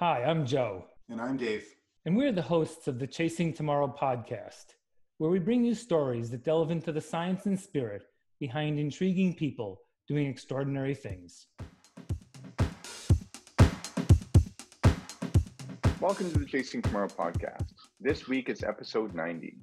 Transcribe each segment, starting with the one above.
Hi, I'm Joe. And I'm Dave. And we're the hosts of the Chasing Tomorrow podcast, where we bring you stories that delve into the science and spirit behind intriguing people doing extraordinary things. Welcome to the Chasing Tomorrow podcast. This week is episode 90.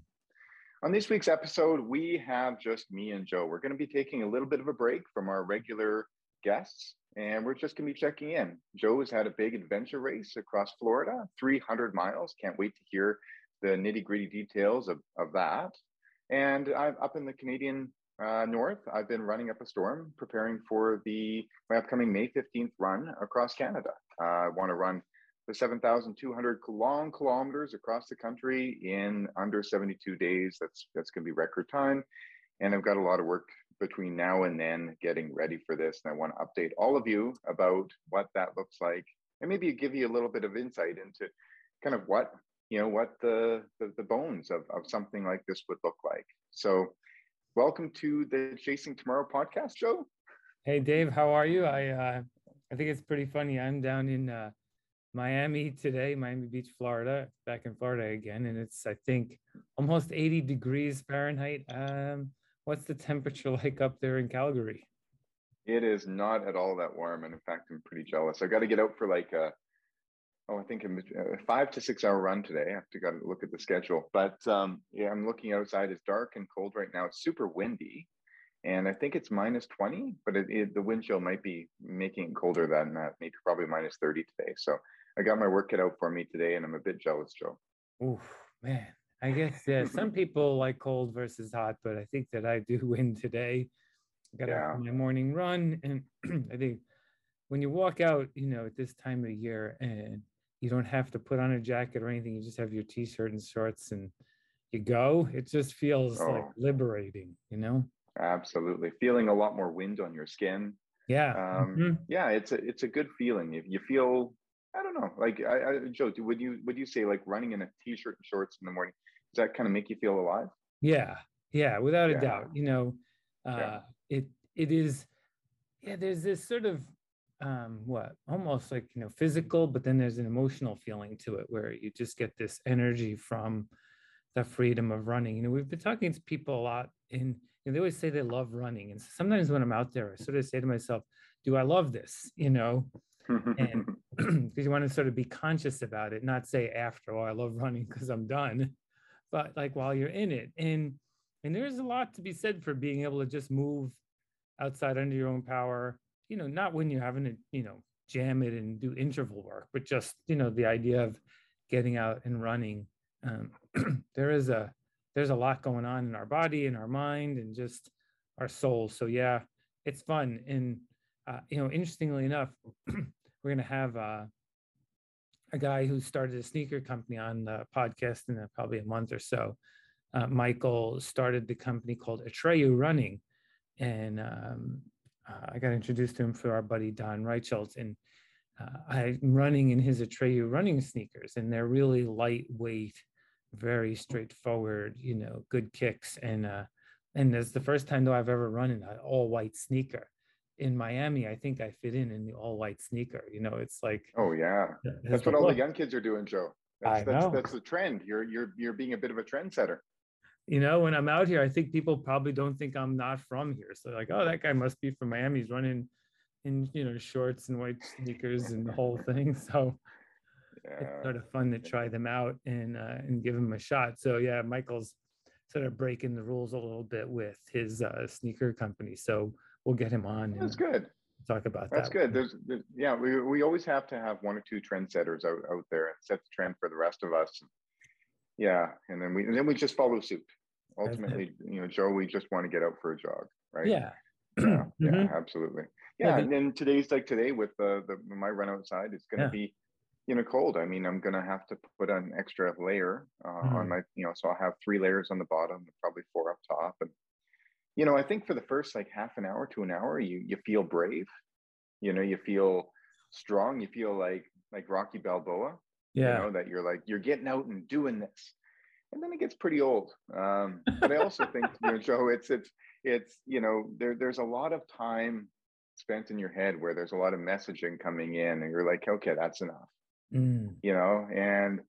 On this week's episode, we have just me and Joe. We're going to be taking a little bit of a break from our regular guests, and we're just going to be checking in. Joe has had a big adventure race across Florida, 300 miles. Can't wait to hear the nitty gritty details of, of that. And I'm up in the Canadian uh, north. I've been running up a storm, preparing for the my upcoming May 15th run across Canada. Uh, I want to run the 7,200 long kilometers across the country in under 72 days. That's that's going to be record time, and I've got a lot of work between now and then getting ready for this. And I want to update all of you about what that looks like, and maybe give you a little bit of insight into kind of what you know what the the, the bones of, of something like this would look like. So, welcome to the Chasing Tomorrow podcast, Joe. Hey, Dave, how are you? I uh, I think it's pretty funny. I'm down in. Uh, Miami today, Miami Beach, Florida, back in Florida again, and it's I think almost 80 degrees Fahrenheit. Um, what's the temperature like up there in Calgary? It is not at all that warm, and in fact, I'm pretty jealous. I got to get out for like a, oh, I think a five to six hour run today. I have to got to look at the schedule, but um, yeah, I'm looking outside. It's dark and cold right now. It's super windy, and I think it's minus 20, but it, it, the wind chill might be making it colder than that, maybe probably minus 30 today. So I got my work out for me today, and I'm a bit jealous, Joe. Oh man, I guess yeah. some people like cold versus hot, but I think that I do win today. I got yeah. my morning run, and I think when you walk out, you know, at this time of year, and you don't have to put on a jacket or anything. You just have your t-shirt and shorts, and you go. It just feels oh. like liberating, you know. Absolutely, feeling a lot more wind on your skin. Yeah, um, mm-hmm. yeah, it's a it's a good feeling. If you feel I don't know. Like I, I Joe, would you would you say like running in a t-shirt and shorts in the morning that kind of make you feel alive? Yeah, yeah, without yeah. a doubt. You know, uh, yeah. it it is. Yeah, there's this sort of um, what almost like you know physical, but then there's an emotional feeling to it where you just get this energy from the freedom of running. You know, we've been talking to people a lot, and you know, they always say they love running, and sometimes when I'm out there, I sort of say to myself, "Do I love this?" You know, and because you want to sort of be conscious about it, not say after, oh, I love running because I'm done, but like while you're in it. And and there's a lot to be said for being able to just move outside under your own power, you know, not when you're having to, you know, jam it and do interval work, but just, you know, the idea of getting out and running. Um, there is a there's a lot going on in our body and our mind and just our soul. So yeah, it's fun. And uh, you know, interestingly enough, we're going to have uh, a guy who started a sneaker company on the podcast in probably a month or so. Uh, Michael started the company called Atreyu Running, and um, uh, I got introduced to him for our buddy Don Reichelt, and uh, I'm running in his Atreyu running sneakers, and they're really lightweight, very straightforward, you know, good kicks, and uh, and it's the first time though I've ever run in an all white sneaker in Miami, I think I fit in in the all white sneaker. You know, it's like oh yeah, that's what all the young kids are doing, Joe. That's, I that's, know. that's the trend. You're you're you're being a bit of a trendsetter. You know, when I'm out here, I think people probably don't think I'm not from here. So like, oh, that guy must be from Miami. He's running in you know shorts and white sneakers and the whole thing. So yeah. it's sort of fun to try them out and uh, and give them a shot. So yeah, Michael's sort of breaking the rules a little bit with his uh, sneaker company. So we'll get him on. That's good. Talk about That's that. That's good. There's, there's, yeah, we, we always have to have one or two trendsetters out, out there and set the trend for the rest of us. Yeah, and then we and then we just follow suit. Ultimately, you know, Joe, we just want to get out for a jog, right? Yeah. Yeah, mm-hmm. yeah, absolutely. Yeah, yeah, and then today's like today with the, the my run outside, it's going to yeah. be you know cold. I mean, I'm going to have to put an extra layer uh, mm-hmm. on my you know, so I'll have three layers on the bottom, probably four up top, and you know, I think for the first like half an hour to an hour, you you feel brave. You know, you feel strong. You feel like like Rocky Balboa. Yeah. You know, that you're like you're getting out and doing this. And then it gets pretty old. Um, but I also think, you know, Joe, it's it's it's you know, there there's a lot of time spent in your head where there's a lot of messaging coming in and you're like, okay, that's enough. mm. you know, and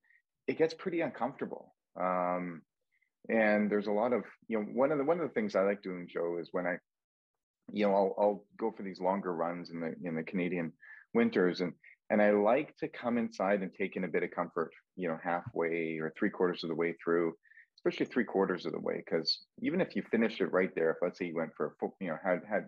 it gets pretty uncomfortable. Um, and there's a lot of, you know, one of the one of the things I like doing, Joe, is when I, you know, I'll, I'll go for these longer runs in the in the Canadian winters, and and I like to come inside and take in a bit of comfort, you know, halfway or three quarters of the way through, especially three quarters of the way, because even if you finish it right there, if let's say you went for a, you know, had had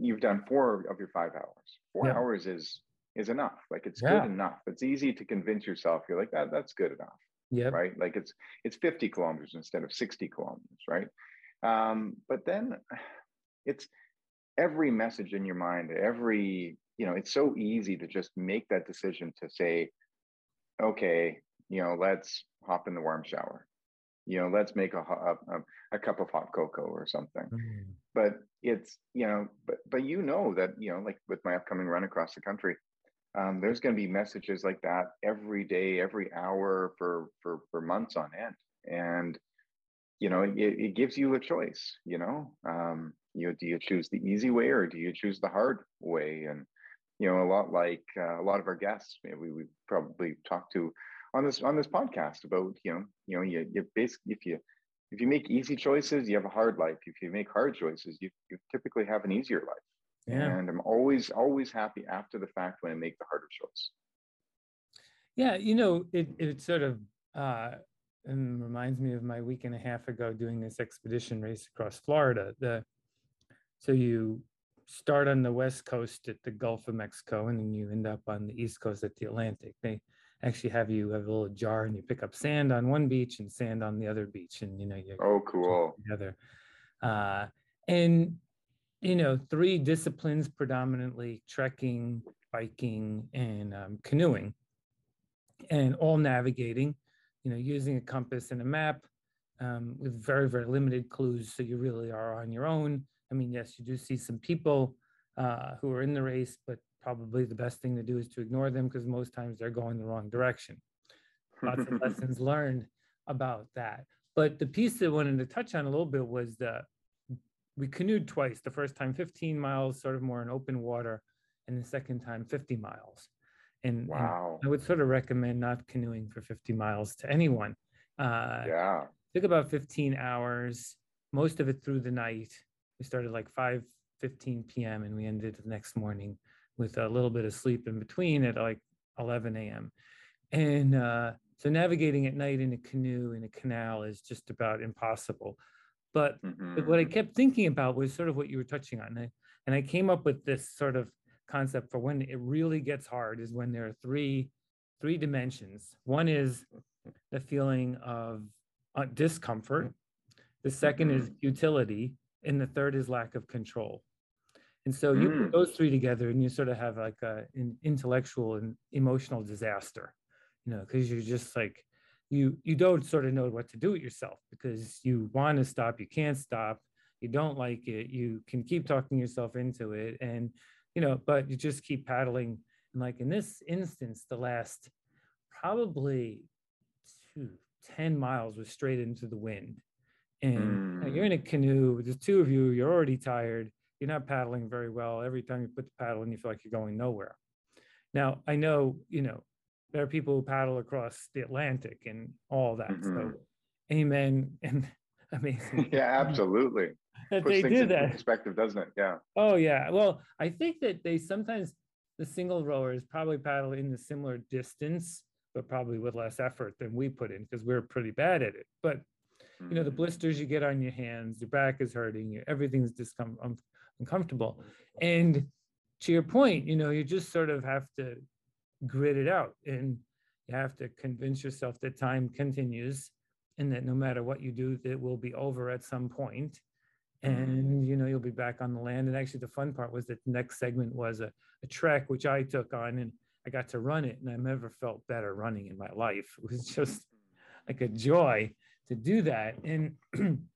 you've done four of your five hours, four yeah. hours is is enough. Like it's yeah. good enough. It's easy to convince yourself. You're like that. That's good enough. Yeah. Right. Like it's it's 50 kilometers instead of 60 kilometers. Right. Um, but then it's every message in your mind, every you know, it's so easy to just make that decision to say, okay, you know, let's hop in the warm shower. You know, let's make a, a, a cup of hot cocoa or something. Mm. But it's, you know, but but you know that, you know, like with my upcoming run across the country, um, there's going to be messages like that every day, every hour for for for months on end, and you know it, it gives you a choice. You know, um, you know, do you choose the easy way or do you choose the hard way? And you know, a lot like uh, a lot of our guests, we we probably talked to on this on this podcast about you know you know you you basically if you if you make easy choices, you have a hard life. If you make hard choices, you you typically have an easier life. Yeah. And I'm always, always happy after the fact when I make the harder choice. Yeah, you know, it it sort of uh, reminds me of my week and a half ago doing this expedition race across Florida. The so you start on the west coast at the Gulf of Mexico, and then you end up on the east coast at the Atlantic. They actually have you have a little jar, and you pick up sand on one beach and sand on the other beach, and you know you oh cool together. Uh, and you know, three disciplines predominantly trekking, biking, and um, canoeing, and all navigating, you know, using a compass and a map um, with very, very limited clues. So you really are on your own. I mean, yes, you do see some people uh, who are in the race, but probably the best thing to do is to ignore them because most times they're going the wrong direction. Lots of lessons learned about that. But the piece that I wanted to touch on a little bit was the we canoed twice. The first time 15 miles, sort of more in open water, and the second time 50 miles. And, wow. and I would sort of recommend not canoeing for 50 miles to anyone. Uh, yeah. Took about 15 hours, most of it through the night. We started like 5 15 p.m. and we ended the next morning with a little bit of sleep in between at like 11 a.m. And uh, so navigating at night in a canoe in a canal is just about impossible. But, mm-hmm. but what I kept thinking about was sort of what you were touching on. And I, and I came up with this sort of concept for when it really gets hard is when there are three three dimensions. One is the feeling of uh, discomfort. The 2nd mm-hmm. is utility, and the third is lack of control. And so you mm. put those three together, and you sort of have like a, an intellectual and emotional disaster, you know, because you're just like you you don't sort of know what to do with yourself because you want to stop you can't stop you don't like it you can keep talking yourself into it and you know but you just keep paddling. And like in this instance the last probably two, 10 miles was straight into the wind. And mm. you're in a canoe there's two of you you're already tired you're not paddling very well every time you put the paddle in you feel like you're going nowhere. Now i know you know there are people who paddle across the Atlantic and all that. Mm-hmm. So, amen and amazing. yeah, absolutely. that Puts they do that perspective, doesn't it? Yeah. Oh yeah. Well, I think that they sometimes the single rowers probably paddle in the similar distance, but probably with less effort than we put in because we're pretty bad at it. But you know, the mm-hmm. blisters you get on your hands, your back is hurting, you everything's discom- um, uncomfortable. And to your point, you know, you just sort of have to grit it out. And you have to convince yourself that time continues and that no matter what you do it will be over at some point. And you know you'll be back on the land. And actually the fun part was that the next segment was a, a trek which i took on and i got to run it. And i never felt better running in my life. It was just like a joy to do that. And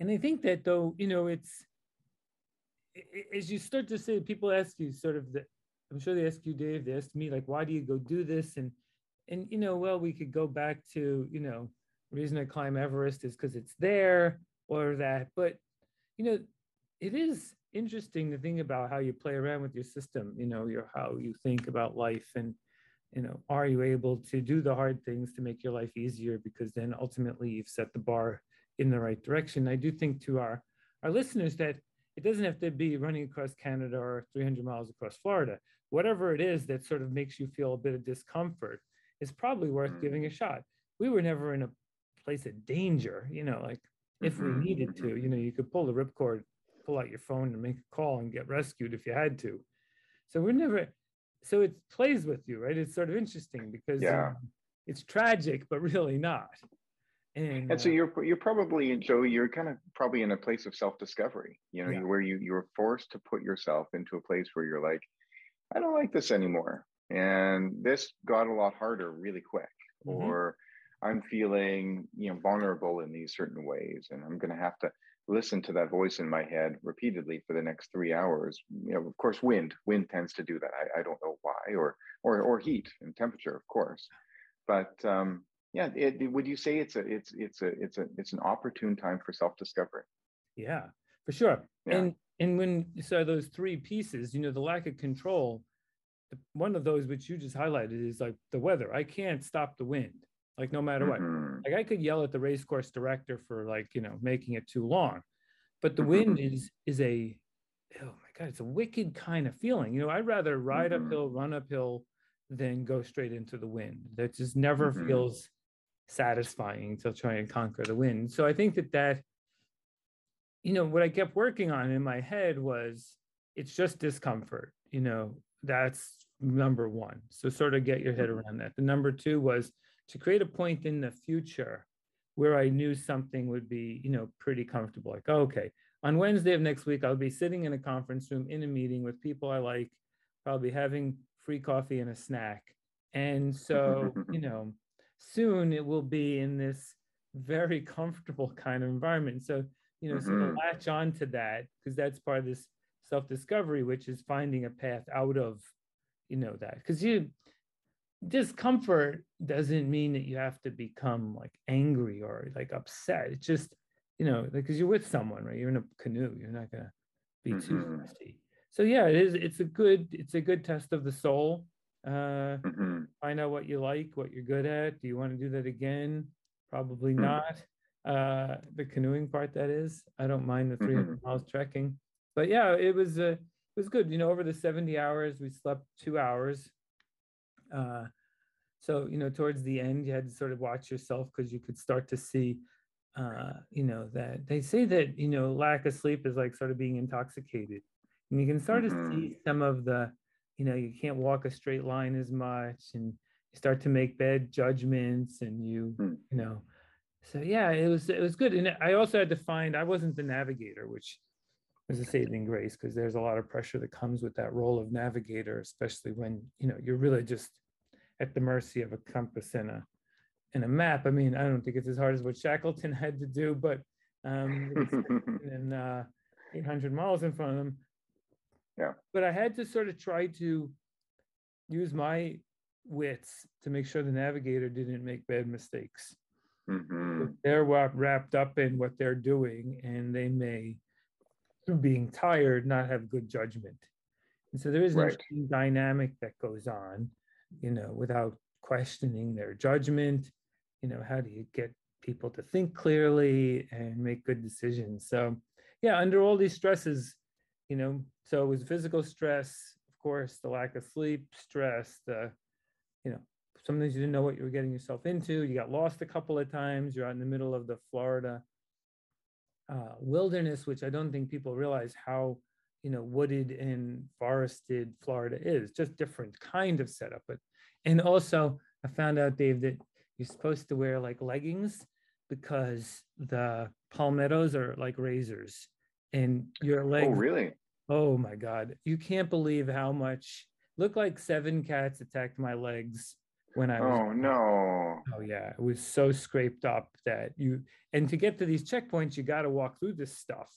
and i think that though you know it's as you start to say people ask you sort of the I'm sure they ask you, Dave, they asked me, like, why do you go do this? And, and, you know, well, we could go back to, you know, reason I climb Everest is because it's there or that. But, you know, it is interesting to think about how you play around with your system, you know, your, how you think about life. And you know, are you able to do the hard things to make your life easier? Because then ultimately you've set the bar in the right direction. I do think to our our listeners that it doesn't have to be running across Canada or 300 miles across Florida. Whatever it is that sort of makes you feel a bit of discomfort is probably worth mm. giving a shot. We were never in a place of danger, you know, like if we mm-hmm, needed to, mm-hmm. you know, you could pull the ripcord, pull out your phone and make a call and get rescued if you had to. So we're never, so it plays with you, right? It's sort of interesting because yeah. um, it's tragic, but really not. And, and so uh, you're you're probably Joe, you're kind of probably in a place of self-discovery, you know, yeah. where you you're forced to put yourself into a place where you're like, I don't like this anymore. And this got a lot harder really quick. Mm-hmm. Or I'm feeling, you know, vulnerable in these certain ways. And I'm gonna have to listen to that voice in my head repeatedly for the next three hours. You know, of course, wind, wind tends to do that. I, I don't know why, or or or heat and temperature, of course. But um, yeah, it, would you say it's a it's it's a it's a it's an opportune time for self discovery? Yeah, for sure. Yeah. And and when so those three pieces, you know, the lack of control. One of those which you just highlighted is like the weather. I can't stop the wind like no matter what. Mm-hmm. Like I could yell at the racecourse director for like, you know, making it too long. But the wind mm-hmm. is is a oh my god, it's a wicked kind of feeling. You know, I'd rather ride mm-hmm. uphill, run uphill than go straight into the wind. That just never mm-hmm. feels satisfying to try and conquer the wind. So I think that that you know, what I kept working on in my head was it's just discomfort. You know, that's number one. So sort of get your head mm-hmm. around that. The number two was to create a point in the future where I knew something would be, you know, pretty comfortable. Like, okay, on Wednesday of next week, I'll be sitting in a conference room in a meeting with people I like, probably having free coffee and a snack. And so, you know, soon it will be in this very comfortable kind of environment. So, you know, mm-hmm. sort of latch on to that because that's part of this self-discovery, which is finding a path out of, you know, that. Because you discomfort doesn't mean that you have to become like angry or like upset. It's just, you know, because you're with someone, right? You're in a canoe. You're not gonna be mm-hmm. too thirsty. So yeah, it is. It's a good. It's a good test of the soul. Uh, mm-hmm. Find out what you like, what you're good at. Do you want to do that again? Probably mm-hmm. not. Uh, the canoeing part, that is. I don't mind the 300 mm-hmm. miles trekking, but yeah, it was. Uh, it was good. You know, over the 70 hours, we slept two hours uh, so you know, towards the end, you had to sort of watch yourself because you could start to see, uh, you know, that they say that you know lack of sleep is like sort of being intoxicated, and you can start mm-hmm. to see some of the, you know, you can't walk a straight line as much, and you start to make bad judgments, and you, mm. you know, so yeah, it was it was good, and I also had to find I wasn't the navigator, which was a saving grace because there's a lot of pressure that comes with that role of navigator, especially when you know you're really just at the mercy of a compass and a and a map. I mean, I don't think it's as hard as what Shackleton had to do, but um, and uh, 800 miles in front of him. Yeah. But I had to sort of try to use my wits to make sure the navigator didn't make bad mistakes. Mm-hmm. They're wrapped up in what they're doing, and they may, through being tired, not have good judgment. And so there is right. a dynamic that goes on you know, without questioning their judgment. You know, how do you get people to think clearly and make good decisions? So, yeah, under all these stresses, you know, so it was physical stress, of course, the lack of sleep, stress, the, you know, sometimes you didn't know what you were getting yourself into. You got lost a couple of times. You're out in the middle of the Florida uh, wilderness, which I don't think people realize how you know wooded and forested Florida is. Just different kind of setup. But and also I found out, Dave, that you're supposed to wear like leggings because the palmettos are like razors, and your legs. Oh, really? Oh my God! You can't believe how much. Looked like seven cats attacked my legs when I was. Oh no! Oh yeah, it was so scraped up that you. And to get to these checkpoints, you got to walk through this stuff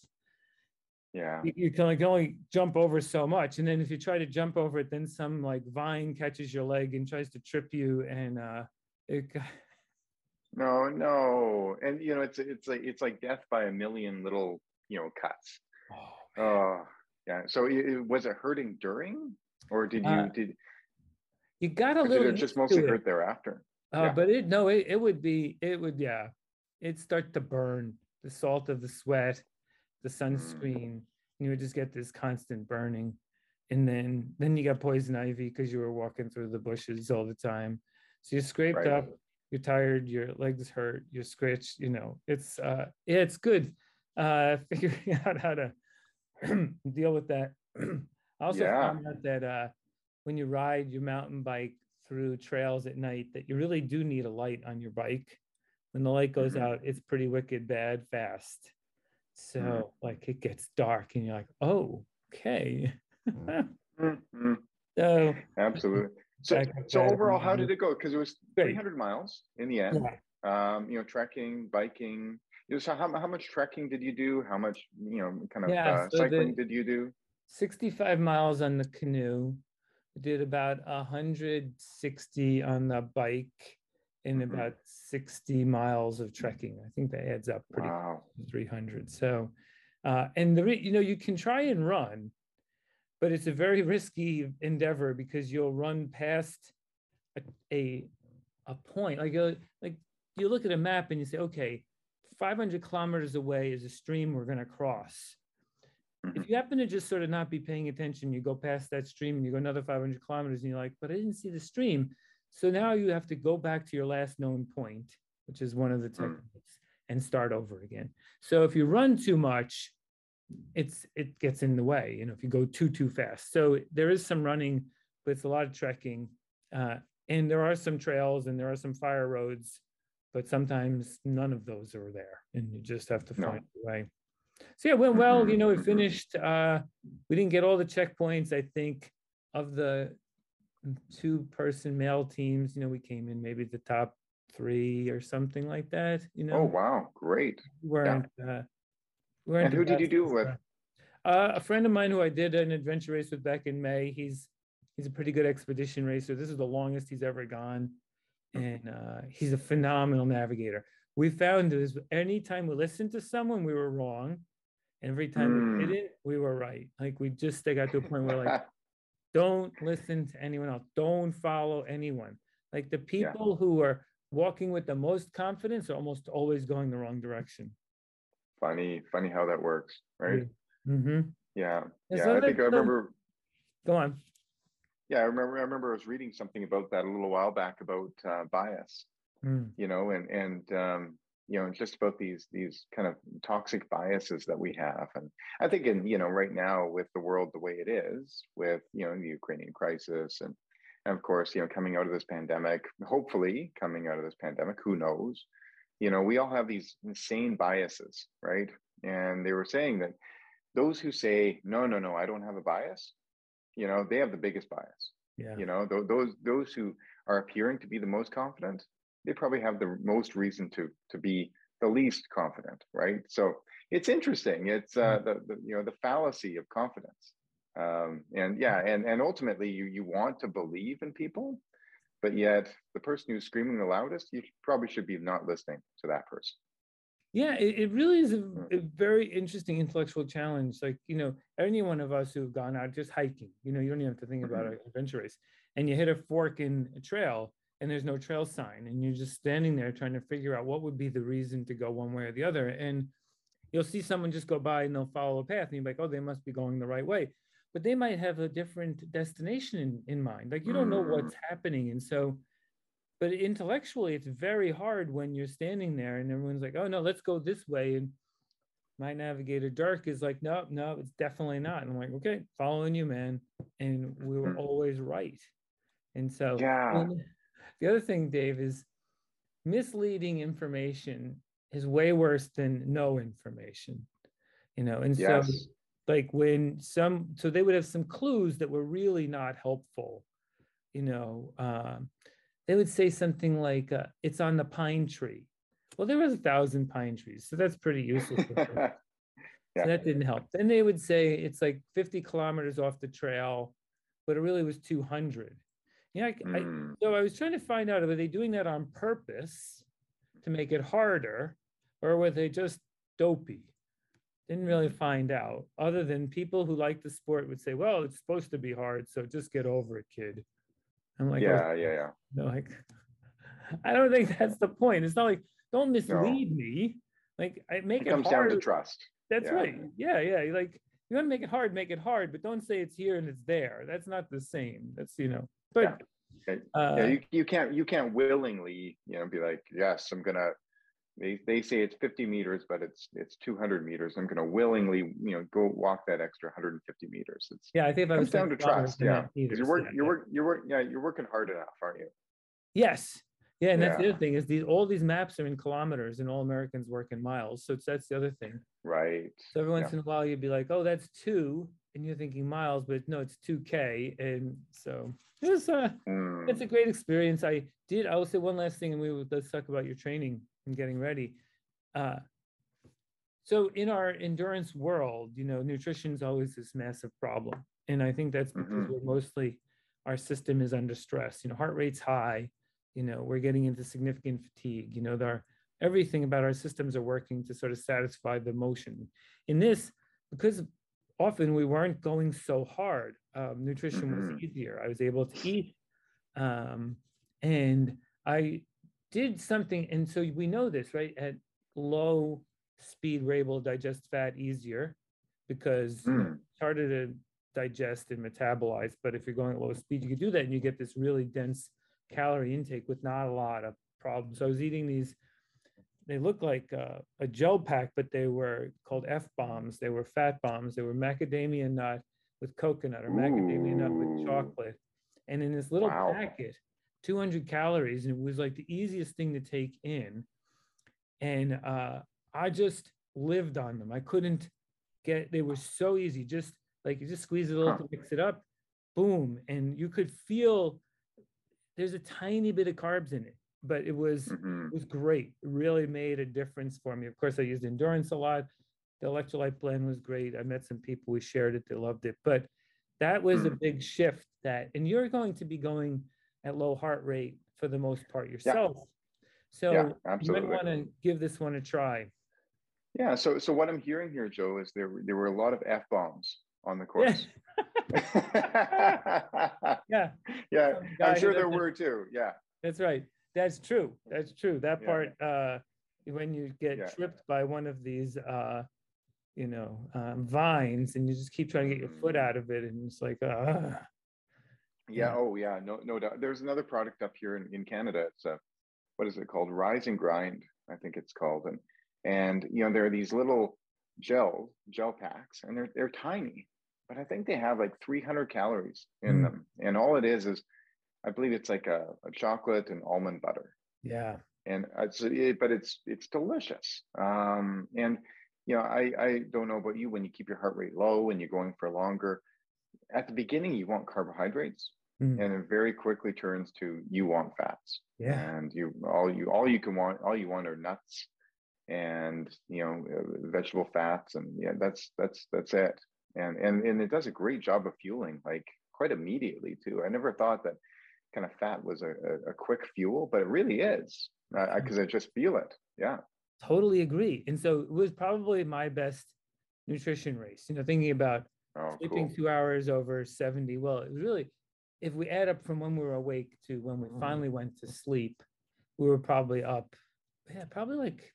yeah you, you can like only jump over so much and then if you try to jump over it then some like vine catches your leg and tries to trip you and uh it no no and you know it's it's like it's like death by a million little you know cuts oh, uh, yeah so it, was it hurting during or did you uh, did you got a little. It just mostly hurt thereafter. Uh, yeah. But it no, it, it would be it would yeah, it'd start to burn the salt of the sweat, the mm. sunscreen, and you would just get this constant burning, and then then you got poison ivy because you were walking through the bushes all the time, so you're scraped right. up, you're tired, your legs hurt, you're scratched. You know, it's uh yeah, it's good uh figuring out how to deal with that. I also yeah. found out that uh when you ride your mountain bike through trails at night that you really do need a light on your bike. When the light goes mm-hmm. out, it's pretty wicked bad fast. So mm-hmm. like it gets dark and you're like, oh, okay. mm-hmm. So absolutely. So, so overall, how did it go? Because it was 300 miles in the end. Yeah. Um, you know, trekking, biking. You know, so how, how much trekking did you do? How much, you know, kind of yeah, uh, so cycling did you do? 65 miles on the canoe, did about 160 on the bike and mm-hmm. about 60 miles of trekking. I think that adds up pretty wow. 300. So, uh, and the you know you can try and run, but it's a very risky endeavor because you'll run past a a, a point like a, like you look at a map and you say, okay, 500 kilometers away is a stream we're going to cross if mm-hmm. you happen to just sort of not be paying attention, you go past that stream and you go another 500 kilometers and you're like, but I didn't see the stream. So now you have to go back to your last known point, which is one of the mm. techniques, and start over again. So if you run too much, it's it gets in the way. You know, if you go too too fast. So there is some running, but it's a lot of trekking, uh, and there are some trails and there are some fire roads, but sometimes none of those are there, and you just have to find no. a way so yeah, went well. You know, we finished. Uh, we didn't get all the checkpoints. I think of the two-person male teams. You know, we came in maybe the top three or something like that. You know. Oh wow, great. We weren't. Yeah. Uh, we weren't and who did you do with? Uh, a friend of mine who I did an adventure race with back in May. He's he's a pretty good expedition racer. This is the longest he's ever gone, and uh, he's a phenomenal navigator we found is anytime we listened to someone, we were wrong. Every time mm. we hmm. didn't, we were right. Like we just they got to a point where like, don't listen to anyone else. Don't follow anyone. Like the people yeah. who are walking with the most confidence are almost always going the wrong direction. Funny, funny how that works, right? Mm-hmm. Yeah, yeah. So I think I remember. Go on. Yeah, I remember. I remember I was reading something about that a little while back about uh, bias, mm. you know, and and um, you know, just about these these kind of toxic biases that we have. And I think in you know right now with the world the way it is, with you know the Ukrainian crisis and and of course you know coming out of this pandemic, hopefully coming out of this pandemic, who knows? You know, we all have these insane biases, right? And they were saying that those who say no, no, no, I don't have a bias, you know, they have the biggest bias. Yeah. You know, th- those those who are appearing to be the most confident, they probably have the most reason to to be the least confident, right? So it's interesting. It's uh, mm-hmm. the, the you know the fallacy of confidence, um, and yeah, and and ultimately you you want to believe in people, but yet the person who's screaming the loudest, you probably should be not listening to that person. Yeah, it, it really is a, mm. a, very interesting intellectual challenge. Like, you know, any one of us who've gone out just hiking, you know, you don't even have to think about mm-hmm. an adventure race, and you hit a fork in a trail, and there's no trail sign and you're just standing there trying to figure out what would be the reason to go one way or the other. And you'll see someone just go by and they'll follow a path and you're like oh they must be going the right way. But they might have a different destination in, in mind. Like you don't know what's mm. happening. And so but intellectually it's very hard when you're standing there and everyone's like oh no let's go this way. And my navigator dirk is like no no it's definitely not. And i'm like okay following you man. And we were mm. always right. And so yeah the other thing, Dave, is misleading information is way worse than no information. You know, and yes. so like when some so they would have some clues that were really not helpful you know um, they would say something like uh, it's on the pine tree well there was a thousand pine trees so that's pretty useless yeah. so that didn't help then they would say it's like 50 kilometers off the trail but it really was 200 yeah, I, mm. I, so I was trying to find out were they doing that on purpose to make it harder, or were they just dopey? Didn't really find out. Other than people who like the sport would say, "Well, it's supposed to be hard, so just get over it, kid." I'm like, yeah, oh, yeah, yeah. They're like, I don't think that's the point. It's not like don't mislead no. me. Like I make it, it comes hard. down to trust. That's yeah. right. Yeah, yeah. Like you want to make it hard, make it hard, but don't say it's here and it's there. That's not the same. That's you know. But yeah, uh, yeah you, you can't you can't willingly you know be like yes I'm gonna they, they say it's 50 meters but it's it's 200 meters. I'm going to willingly you know go walk that extra 150 meters. It's yeah i think i'm down to trust yeah. meters, you're working yeah. you're work you're work, yeah you're working hard enough aren't you? Yes. Yeah and yeah. that's the other thing is these all these maps are in kilometers and all americans work in miles so that's the other thing. Right. So every once yeah. in a while you'd be like oh that's two and you're thinking miles but no it's 2k and so it was uh mm. it's a great experience i did i will say one last thing and we would let's talk about your training and getting ready. Uh, so in our endurance world, you know, nutrition is always this massive problem. And I think that's because mm-hmm. we're mostly, our system is under stress. You know, heart rate's high, you know, we're getting into significant fatigue, you know, there everything about our systems are working to sort of satisfy the motion. In this, because often we weren't going so hard, um, nutrition mm-hmm. was easier. I was able to eat. Um, and I did something, and so we know this, right? At low speed, we're able to digest fat easier because mm. it's harder to digest and metabolize. But if you're going at low speed, you can do that, and you get this really dense calorie intake with not a lot of problems. So I was eating these. They look like uh, a gel pack, but they were called F bombs. They were fat bombs. They were macadamia nut with coconut or Ooh. macadamia nut with chocolate. And in this little wow. packet, 200 calories and it was like the easiest thing to take in and uh, i just lived on them i couldn't get they were so easy just like you just squeeze it a little huh. to mix it up boom and you could feel there's a tiny bit of carbs in it but it was mm-hmm. it was great it really made a difference for me of course i used endurance a lot the electrolyte blend was great i met some people we shared it they loved it but that was mm-hmm. a mm. big shift that and you're going to be going at low heart rate for the most part yourself. Yeah. So yeah, you might want to give this one a try. Yeah. So so what I'm hearing here, Joe, is there there were a lot of f bombs on the course. Yeah. yeah. Yeah. I'm sure there were too. Yeah. That's right. That's true. That's true. That yeah. part, uh, when you get yeah. tripped by one of these, uh, you know, um, vines, and you just keep trying to get your foot mm. out of it, and it's like, uh, yeah. Oh, yeah. No, no doubt. There's another product up here in, in Canada. It's a, what is it called? Rise and Grind, I think it's called. And, and, you know, there are these little gel, gel packs and they're, they're tiny, but I think they have like 300 calories in mm. them. And all it is, is I believe it's like a, a chocolate and almond butter. Yeah. And it's, it, but it's, it's delicious. Um, and, you know, I, I don't know about you when you keep your heart rate low and you're going for longer, at the beginning you want carbohydrates mm. and it very quickly turns to you want fats yeah and you all you all you can want all you want are nuts and you know uh, vegetable fats and yeah that's that's that's it and and and it does a great job of fueling like quite immediately too i never thought that kind of fat was a, a, a quick fuel but it really is because uh, I, I just feel it yeah totally agree and so it was probably my best nutrition race you know thinking about Oh, sleeping cool. two hours over 70. Well, it was really, if we add up from when we were awake to when we mm. finally went to sleep, we were probably up, yeah, probably like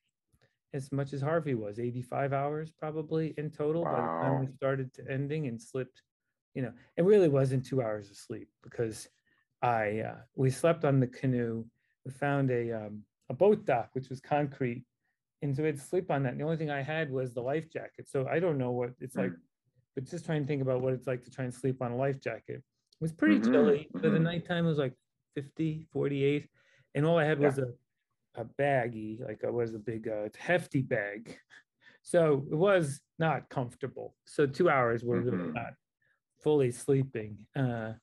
as much as Harvey was, 85 hours probably in total wow. by the time we started to ending and slipped. You know, it really wasn't two hours of sleep because I uh, we slept on the canoe. We found a um, a boat dock which was concrete, and so we had to sleep on that. And the only thing I had was the life jacket. So I don't know what it's mm. like but just try and think about what it's like to try and sleep on a life jacket. It was pretty mm-hmm, chilly. Mm-hmm. So the mm-hmm. nighttime was like 50, 48. And all I had was yeah. a, a baggie, like it was a big, uh, hefty bag. So it was not comfortable. So two hours were mm-hmm. really not fully sleeping. Uh,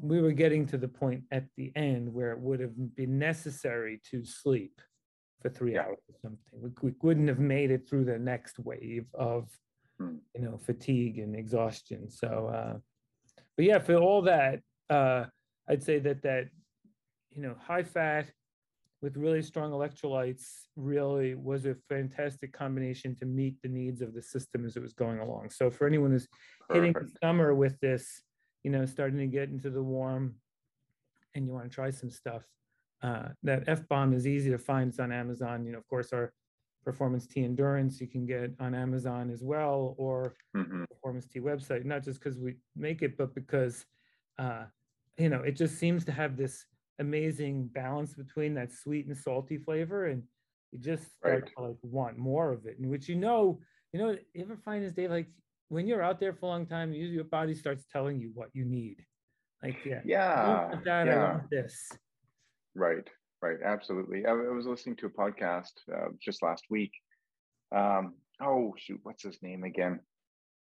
we were getting to the point at the end where it would have been necessary to sleep for three yeah. hours or something. We, we wouldn't have made it through the next wave of Hmm. you know, fatigue and exhaustion. So, uh, but yeah, for all that, uh, I'd say that that you know, high fat with really strong electrolytes really was a fantastic combination to meet the needs of the system as it was going along. So for anyone who's Perfect. hitting summer with this, you know, starting to get into the warm and you want to try some stuff, uh, that F bomb is easy to find. It's on Amazon. You know, of course, our Performance T Endurance you can get on Amazon as well, or mm-hmm. Performance T website. Not just because we make it, but because uh, you know it just seems to have this amazing balance between that sweet and salty flavor, and you just start right. to like want more of it. And which you know, you know, you ever find this, Dave Like when you're out there for a long time, your body starts telling you what you need. Like, yeah, yeah, that, yeah. I want this. Right, right, absolutely. I, I was listening to a podcast uh, just last week. Um, oh shoot, what's his name again?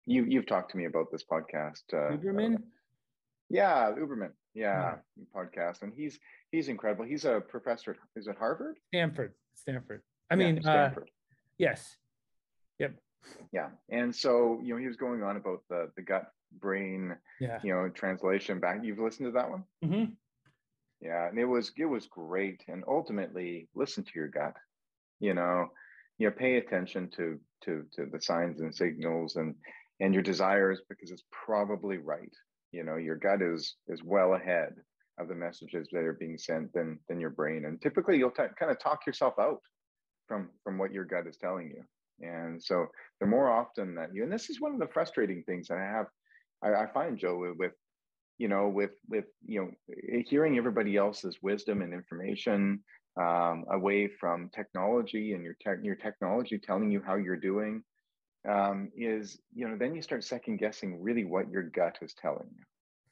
You you've talked to me about this podcast. Uh, Huberman. Uh, yeah, Uberman. Yeah, yeah, podcast, and he's he's incredible. He's a professor. Is it Harvard? Stanford. Stanford. I mean, uh, Stanford. Uh, yes. Yep. Yeah, and so you know he was going on about the the gut brain, yeah. you know, translation back. You've listened to that one? Mm-hmm. Yeah, and it was it was great. And ultimately, listen to your gut. You know, you know, pay attention to to to the signs and signals and and your desires because it's probably right. You know, your gut is is well ahead of the messages that are being sent than than your brain. And typically, you'll t- kind of talk yourself out from from what your gut is telling you. And so, the more often that you, and this is one of the frustrating things that I have I, I find Joe with you know with with you know hearing everybody else's wisdom and information um, away from technology and your tech your technology telling you how you're doing um, is you know then you start second guessing really what your gut is telling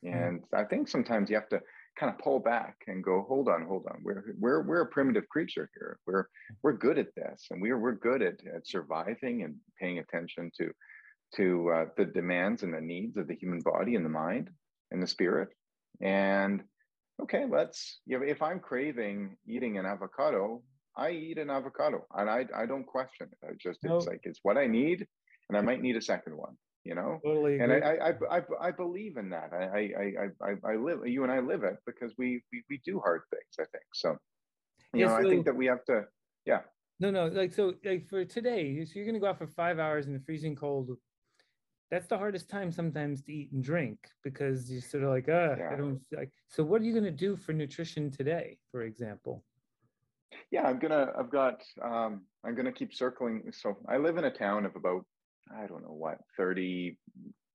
you hmm. and i think sometimes you have to kind of pull back and go hold on hold on we're we're we're a primitive creature here we're we're good at this and we're we're good at, at surviving and paying attention to to uh, the demands and the needs of the human body and the mind and the spirit. And okay, let's, you know, if I'm craving eating an avocado, I eat an avocado and I, I don't question it. I just, nope. it's like, it's what I need and I might need a second one, you know? Totally. And I, I, I, I, believe in that. I, I, I, I live, you and I live it because we, we, we do hard things, I think. So, you yeah, know, so, I think that we have to, yeah. No, no, like, so like for today, so you're going to go out for five hours in the freezing cold that's the hardest time sometimes to eat and drink because you're sort of like, uh, yeah. I don't like. So, what are you going to do for nutrition today, for example? Yeah, I'm gonna. I've got. Um, I'm gonna keep circling. So, I live in a town of about, I don't know what, thirty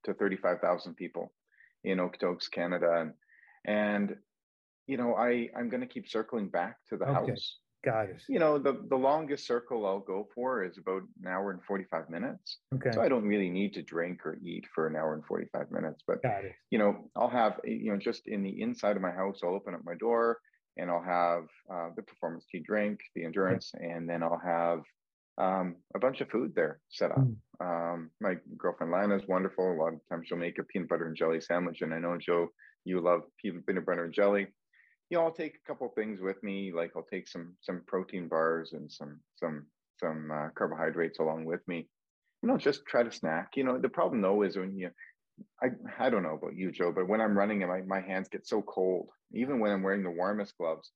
to thirty-five thousand people in Okotoks, Canada, and and you know, I I'm gonna keep circling back to the okay. house Got it. You know, the, the longest circle I'll go for is about an hour and 45 minutes. Okay. So I don't really need to drink or eat for an hour and 45 minutes. But, you know, I'll have, you know, just in the inside of my house, I'll open up my door and I'll have uh, the performance tea drink, the endurance, okay. and then I'll have um, a bunch of food there set up. Mm. Um, my girlfriend Lana is wonderful. A lot of times she'll make a peanut butter and jelly sandwich. And I know, Joe, you love peanut butter and jelly you know, I'll take a couple things with me. Like I'll take some some protein bars and some some some uh, carbohydrates along with me. You know, just try to snack. You know, the problem though is when you, I I don't know about you, Joe, but when I'm running and my my hands get so cold, even when I'm wearing the warmest gloves,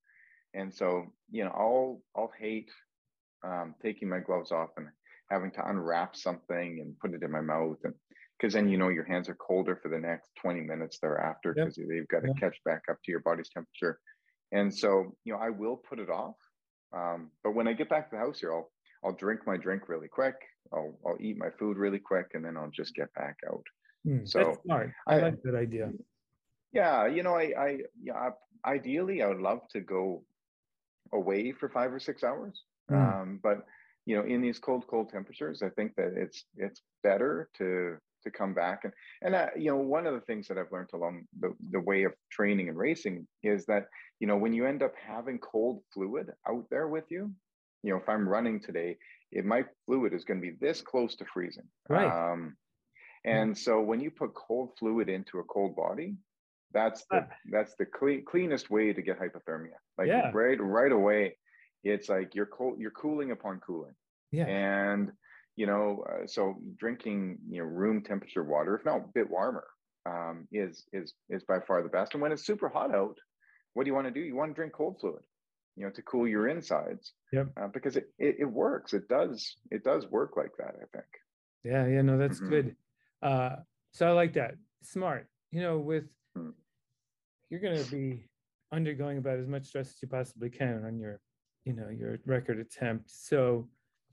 and so you know, I'll I'll hate um, taking my gloves off and having to unwrap something and put it in my mouth and because then you know your hands are colder for the next 20 minutes thereafter because yep. they've got to yep. catch back up to your body's temperature. And so, you know, I will put it off. Um, but when I get back to the house here, I'll I'll drink my drink really quick. I'll I'll eat my food really quick, and then I'll just get back out. Mm, so that's smart. I, I like that idea. Yeah, you know, I I yeah, ideally I would love to go away for five or six hours. Mm. Um, but you know, in these cold, cold temperatures, I think that it's it's better to to come back. And and uh, you know, one of the things that I've learned along the, the way of training and racing is that you know when you end up having cold fluid out there with you, you know, if I'm running today, it my fluid is going to be this close to freezing. Right. Um, and so when you put cold fluid into a cold body, that's the that's the clean, cleanest way to get hypothermia. Like yeah. right right away, it's like you're cold, you're cooling upon cooling. Yeah. And you know, uh, so drinking, you know, room temperature water, if not a bit warmer, um, is is is by far the best. And when it's super hot out, what do you want to do? You want to drink cold fluid, you know, to cool your insides. Yep. Uh, because it, it, it works. It does it does work like that. I think. Yeah. Yeah. No, that's mm-hmm. good. Uh, so I like that. Smart. You know, with mm-hmm. you're going to be undergoing about as much stress as you possibly can on your, you know, your record attempt. So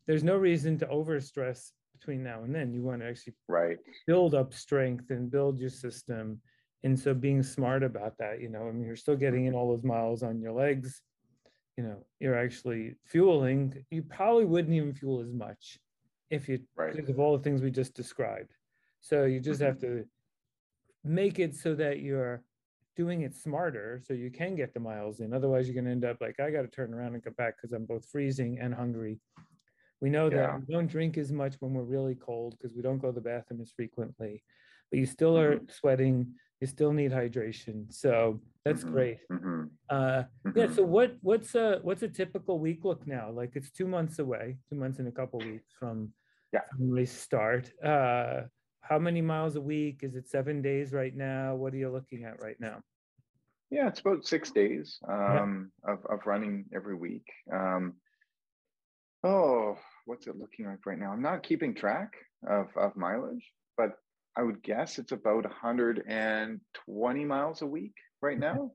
there's no reason to overstress between now and then. You want to actually right build up strength and build your system. And so being smart about that, you know, I mean, you're still getting in all those miles on your legs. You know, you're actually fueling. You probably wouldn't even fuel as much if you right. think of all the things we just described. So you just mm-hmm. have to make it so that you're doing it smarter so you can get the miles in. Otherwise, you're going to end up like, I got to turn around and come back because I'm both freezing and hungry. We know yeah. that we don't drink as much when we're really cold because we don't go to the bathroom as frequently, but you still are mm-hmm. sweating. You still need hydration. So that's mm-hmm. great. Mm-hmm. Uh, yeah. Mm-hmm. So what what's a what's a typical week look now? Like it's two months away, two months and a couple weeks from, yeah. from race start. Uh, how many miles a week? Is it seven days right now? What are you looking at right now? Yeah, it's about six days um, yeah. of, of running every week. Um, oh, what's it looking like right now? I'm not keeping track of, of mileage, but I would guess it's about 120 miles a week right now.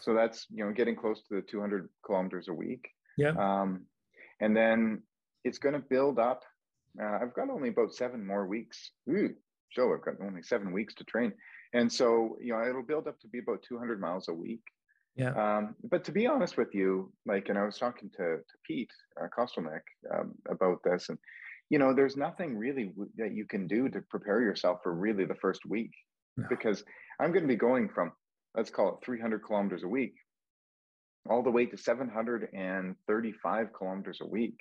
So that's you know getting close to the 200 kilometers a week. Yeah. Um, and then it's going to build up uh, I've got only about seven more weeks. Ooh, Joe, I've got only seven weeks to train. And so, you know, it'll build up to be about 200 miles a week. Yeah. Um, but to be honest with you, like, and I was talking to, to Pete uh, Kostelnick um, about this, and, you know, there's nothing really w- that you can do to prepare yourself for really the first week no. because I'm going to be going from, let's call it 300 kilometers a week, all the way to 735 kilometers a week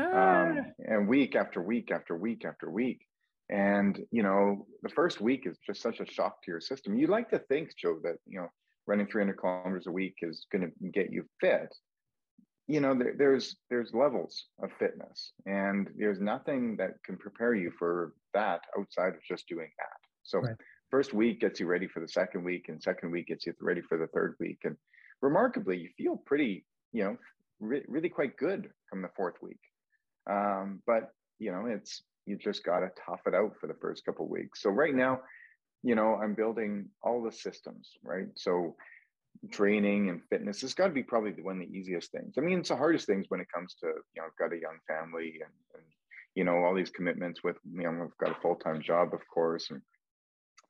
um, ah. and week after week after week after week. And you know, the first week is just such a shock to your system. You like to think, Joe, that you know, running 300 kilometers a week is going to get you fit. You know, there, there's there's levels of fitness, and there's nothing that can prepare you for that outside of just doing that. So, right. first week gets you ready for the second week, and second week gets you ready for the third week. And remarkably, you feel pretty, you know, re- really quite good from the fourth week. Um, but you know, it's you just got to tough it out for the first couple weeks. So right now, you know, I'm building all the systems, right? So training and fitness has got to be probably one of the easiest things. I mean, it's the hardest things when it comes to, you know, I've got a young family and, and you know, all these commitments with, you know, I've got a full-time job, of course. And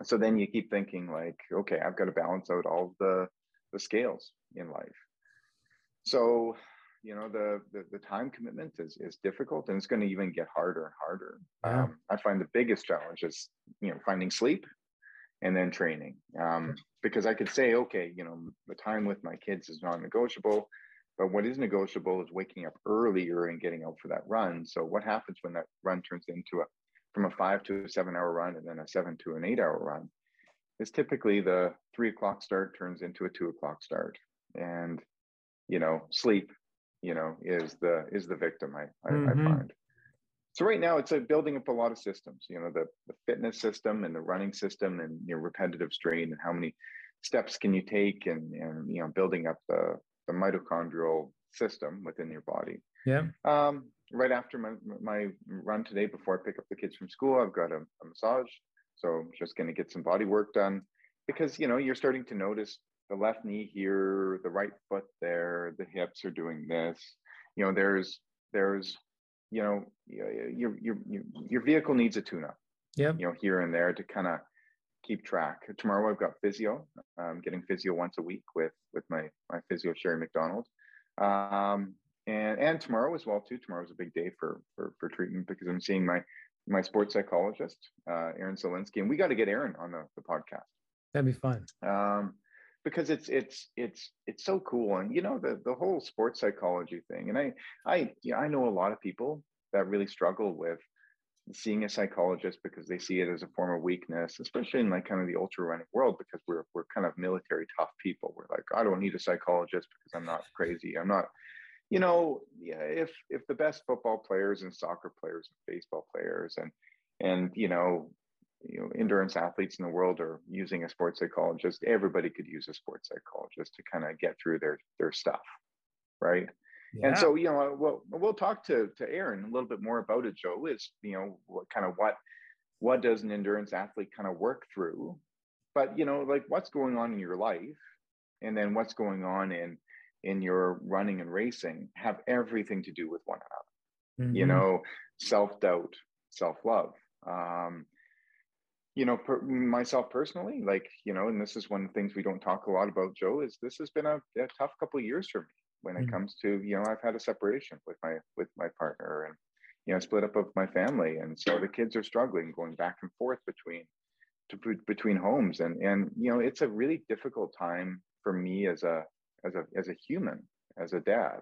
so then you keep thinking like, okay, I've got to balance out all the, the scales in life. So you know the, the, the time commitment is is difficult and it's going to even get harder and harder. Yeah. um, i find the biggest challenge is you know finding sleep and then training. Um, because i could say okay you know the time with my kids is non-negotiable but what is negotiable is waking up earlier and getting out for that run. So what happens when that run turns into a from a five to a seven hour run and then a seven to an eight hour run is typically the three o'clock start turns into a two o'clock start. And you know sleep you know is the is the victim i i, mm-hmm. I find. So right now it's a building up a lot of systems you know the, the fitness system and the running system and your repetitive strain and how many steps can you take and and you know building up the the mitochondrial system within your body. Yeah. Um right after my my run today before i pick up the kids from school i've got a, a massage. So I'm just going to get some body work done because you know you're starting to notice the left knee here, the right foot there, the hips are doing this. You know, there's there's you know your your your your vehicle needs a tune up. Yeah. You know, here and there to kind of keep track. Tomorrow I've got physio. I'm getting physio once a week with with my my physio Sherry McDonald. Um, and and tomorrow as well too. Tomorrow's a big day for for for treatment because I'm seeing my my sports psychologist, uh, Aaron Zelinsky, and we got to get Aaron on the, the podcast. That'd be fun. Um, because it's it's it's it's so cool. And you know the the whole sports psychology thing and i i yeah, i know a lot of people that really struggle with seeing a psychologist because they see it as a form of weakness especially in like kind of the ultra running world because we're we're kind of military tough people. We're like i don't need a psychologist because i'm not crazy. I'm not you know yeah, if if the best football players and soccer players and baseball players and and you know you know endurance athletes in the world are using a sports psychologist everybody could use a sports psychologist to kind of get through their their stuff right yeah. and so you know we'll, we'll talk to to aaron a little bit more about it joe is you know what kind of what what does an endurance athlete kind of work through but you know like what's going on in your life and then what's going on in in your running and racing have everything to do with one another. Mm-hmm. You know, self doubt, self love. Um, you know, per, myself personally, like you know, and this is one of the things we don't talk a lot about, Joe. Is this has been a, a tough couple of years for me when it mm-hmm. comes to you know I've had a separation with my with my partner and you know split up of my family, and so the kids are struggling going back and forth between to between homes, and and you know it's a really difficult time for me as a as a as a human, as a dad,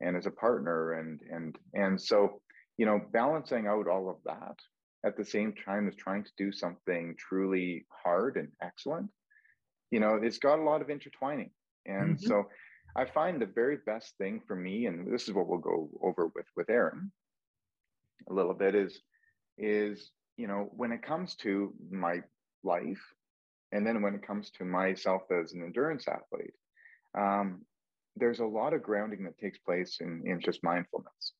and as a partner, and and and so you know balancing out all of that at the same time as trying to do something truly hard and excellent you know it's got a lot of intertwining and mm-hmm. so i find the very best thing for me and this is what we'll go over with with aaron a little bit is is you know when it comes to my life and then when it comes to myself as an endurance athlete um, there's a lot of grounding that takes place in, in just mindfulness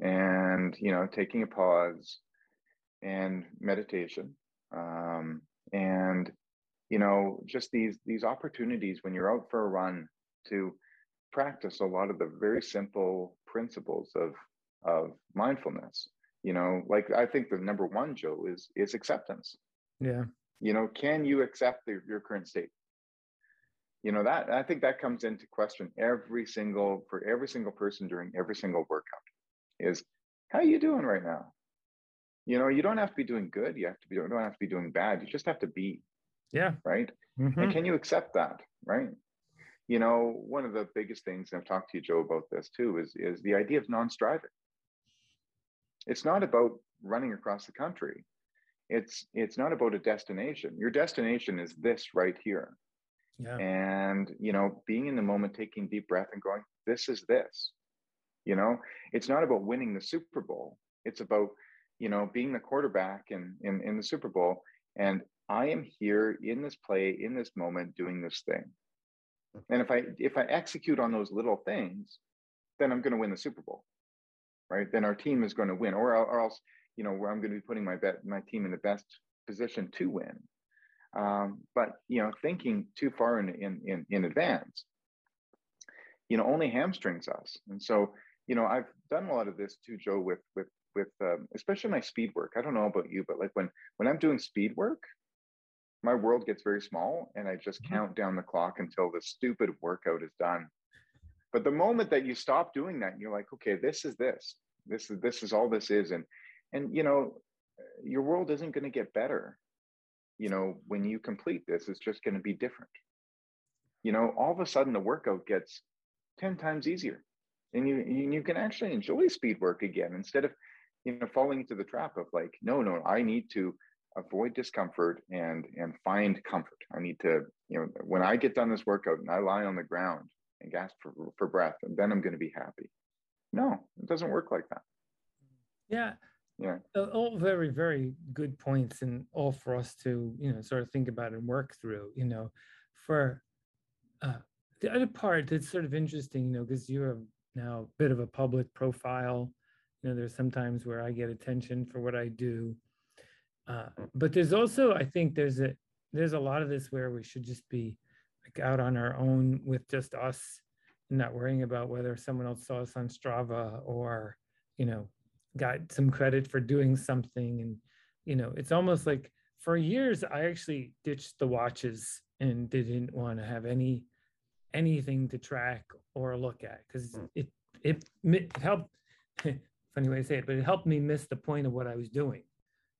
and you know taking a pause and meditation. Um, and you know just these these opportunities when you're out for a run to practice a lot of the very simple principles of of mindfulness. You know like i think the number one joe is is acceptance. Yeah. You know can you accept the, your current state? You know that i think that comes into question every single for every single person during every single workout is how are you doing right now you know you don't have to be doing good you have to be you don't have to be doing bad you just have to be. Yeah. Right? Mm-hmm. and can you accept that? Right? You know one of the biggest things and i've talked to you joe about this too is is the idea of non-striving. It's not about running across the country. It's it's not about a destination. Your destination is this right here. Yeah. and you know being in the moment taking deep breath and going this is this. You know it's not about winning the super bowl. It's about you know, being the quarterback in, in, in the Super Bowl. And I am here in this play, in this moment, doing this thing. And if I if I execute on those little things, then I'm going to win the Super Bowl, right? Then our team is going to win, or, or else, you know, where I'm going to be putting my bet my team in the best position to win. Um, but you know, thinking too far in, in in in advance, you know, only hamstrings us. And so, you know, I've done a lot of this too, Joe, with with with um, especially my speed work. I don't know about you, but like when when I'm doing speed work, my world gets very small, and I just mm-hmm. count down the clock until the stupid workout is done. But the moment that you stop doing that, you're like, okay, this is this. This is this is all this is, and and you know, your world isn't going to get better. You know, when you complete this, it's just going to be different. You know, all of a sudden the workout gets ten times easier and you you can actually enjoy speed work again instead of you know falling into the trap of like no no i need to avoid discomfort and and find comfort. I need to you know when i get done this workout and i lie on the ground and gasp for, for breath and then i'm going to be happy. No it doesn't work like that. Yeah. Yeah. All very very good points and all for us to you know sort of think about and work through you know. For uh, the other part that's sort of interesting you know because you're now a bit of a public profile you know there's sometimes where i get attention for what i do. Uh, but there's also i think there's a there's a lot of this where we should just be like out on our own with just us and not worrying about whether someone else saw us on strava or you know got some credit for doing something. And you know it's almost like for years i actually ditched the watches and didn't want to have any anything to track or look at because it, it it helped funny way to say it, but it helped me miss the point of what I was doing.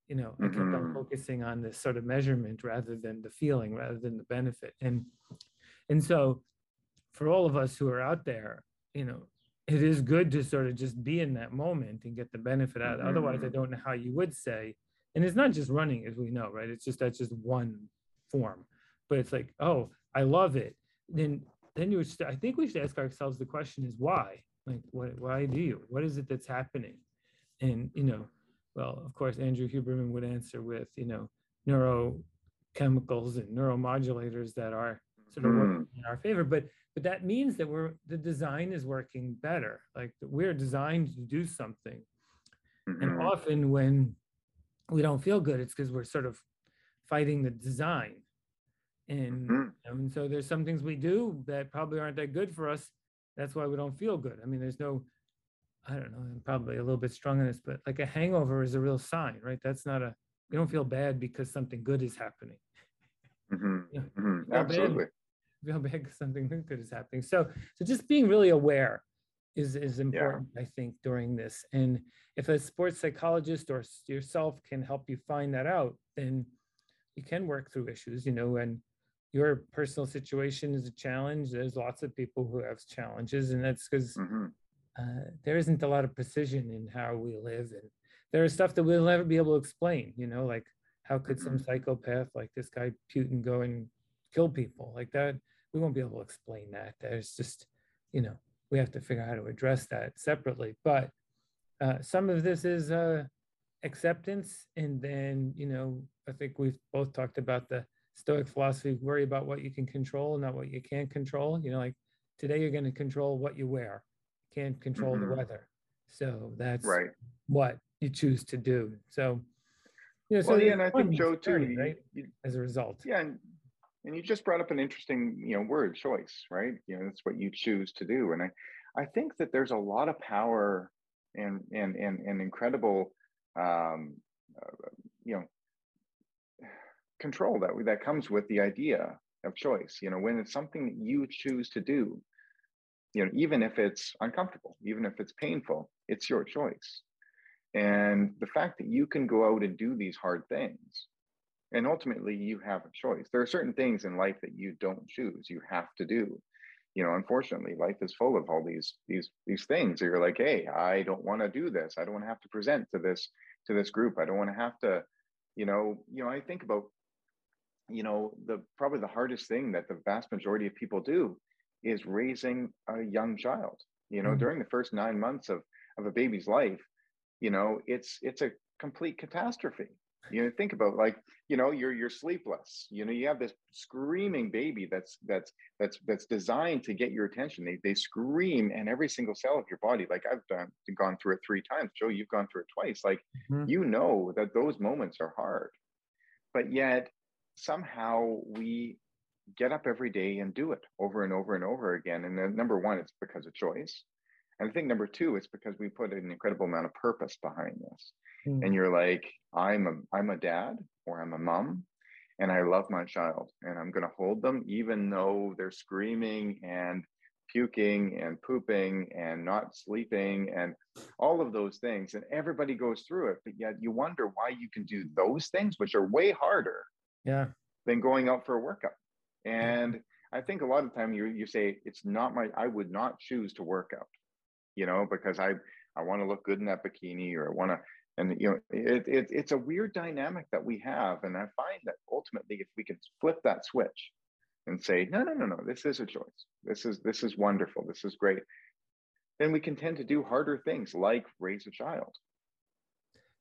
You know, I kept on mm-hmm. focusing on this sort of measurement rather than the feeling, rather than the benefit. And and so for all of us who are out there, you know, it is good to sort of just be in that moment and get the benefit out. Mm-hmm. Otherwise, I don't know how you would say, and it's not just running, as we know, right? It's just that's just one form. But it's like, oh, I love it. Then then you would I think we should ask ourselves the question is why? Like what why do you what is it that's happening and you know well of course andrew huberman would answer with you know neurochemicals and neuromodulators that are sort of mm. working in our favor but but that means that we're the design is working better like we're designed to do something mm-hmm. and often when we don't feel good it's because we're sort of fighting the design And, mm-hmm. and so there's some things we do that probably aren't that good for us. That's why we don't feel good. I mean, there's no, I don't know, I'm probably a little bit strong in this, but like a hangover is a real sign, right? That's not a, we don't feel bad because something good is happening. Mm-hmm. You know, mm-hmm. Absolutely. Bad, feel bad because something good is happening. So, so just being really aware is is important, yeah. I think, during this. And if a sports psychologist or yourself can help you find that out, then you can work through issues. You know, and your personal situation is a challenge. There's lots of people who have challenges, and that's because mm-hmm. uh, there isn't a lot of precision in how we live, and there is stuff that we'll never be able to explain. You know, like how could some mm-hmm. psychopath like this guy Putin go and kill people like that? We won't be able to explain that. There's just, you know, we have to figure out how to address that separately. But uh, some of this is uh, acceptance, and then you know, I think we've both talked about the Stoic philosophy: worry about what you can control, not what you can't control. You know, like today you're going to control what you wear, can't control mm-hmm. the weather. So that's right. what you choose to do. So, you know, so well, yeah, and I think Joe too, right? You, as a result. Yeah, and and you just brought up an interesting you know word choice right you know that's what you choose to do and i i think that there's a lot of power and and and, and incredible um uh, you know control that that comes with the idea of choice. You know when it's something that you choose to do you know even if it's uncomfortable even if it's painful it's your choice. And the fact that you can go out and do these hard things and ultimately you have a choice. There are certain things in life that you don't choose you have to do. You know unfortunately life is full of all these these these things you're like hey i don't want to do this. I don't want to have to present to this to this group. I don't want to have to you know you know i think about you know the probably the hardest thing that the vast majority of people do is raising a young child. You know mm-hmm. during the first 9 months of of a baby's life you know it's it's a complete catastrophe. You know think about like you know you're you're sleepless. You know you have this screaming baby that's that's that's that's designed to get your attention. They, they scream and every single cell of your body. Like i've done gone through it three times. Joe you've gone through it twice. Like mm-hmm. you know that those moments are hard. But yet somehow we get up every day and do it over and over and over again and then number one it's because of choice and I think number two, it's because we put an incredible amount of purpose behind this. Mm. And you're like, I'm a I'm a dad or I'm a mom and I love my child and I'm gonna hold them even though they're screaming and puking and pooping and not sleeping and all of those things. And everybody goes through it, but yet you wonder why you can do those things, which are way harder yeah. than going out for a workout. And I think a lot of time you you say it's not my I would not choose to work out you know, because I I want to look good in that bikini or I want to and you know it, it, it's a weird dynamic that we have. And i find that ultimately if we can flip that switch and say no no no no this is a choice. This is this is wonderful. This is great. Then we can tend to do harder things like raise a child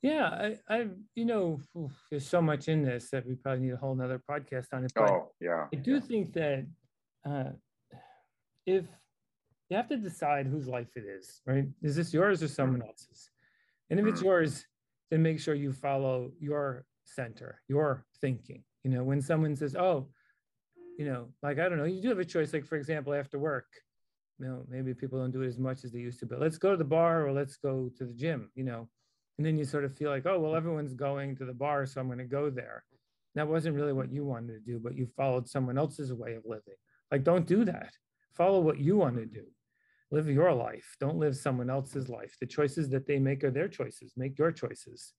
yeah i i you know there's so much in this that we probably need a whole nother podcast on it but oh yeah i do yeah. think that uh if you have to decide whose life it is, right? Is this yours or someone mm. else's? And if it's mm. yours, then make sure you follow your center, your thinking. You know, when someone says, oh, you know, like, I don't know, you do have a choice. Like, for example, after work, you know, maybe people don't do it as much as they used to, but let's go to the bar or let's go to the gym, you know. And then you sort of feel like, oh, well, everyone's going to the bar, so I'm going to go there. That wasn't really what you wanted to do, but you followed someone else's way of living. Like, don't do that. Follow what you want to do live your life don't live someone else's life the choices that they make are their choices make your choices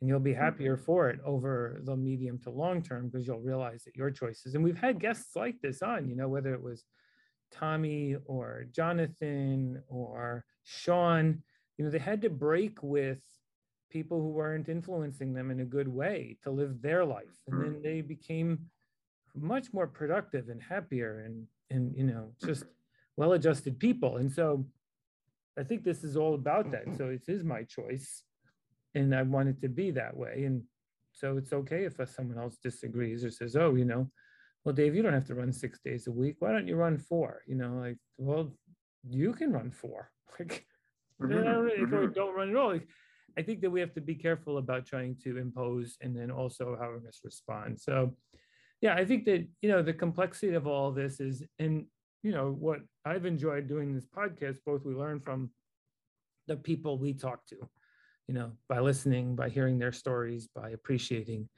and you'll be happier mm-hmm. for it over the medium to long term because you'll realize that your choices and we've had guests like this on you know whether it was tommy or jonathan or sean you know they had to break with people who weren't influencing them in a good way to live their life and then mm-hmm. they became much more productive and happier and and you know just well-adjusted people. And so I think this is all about that. So it is my choice and I want it to be that way. And so it's okay if someone else disagrees or says, oh, you know, well, Dave, you don't have to run six days a week. Why don't you run four? You know, like, well, you can run four. Like, mm-hmm. mm-hmm. don't run at all. Like, I think that we have to be careful about trying to impose and then also how we respond. So yeah, I think that, you know, the complexity of all this is, and, you know, what I've enjoyed doing this podcast, both we learn from the people we talk to, you know, by listening, by hearing their stories, by appreciating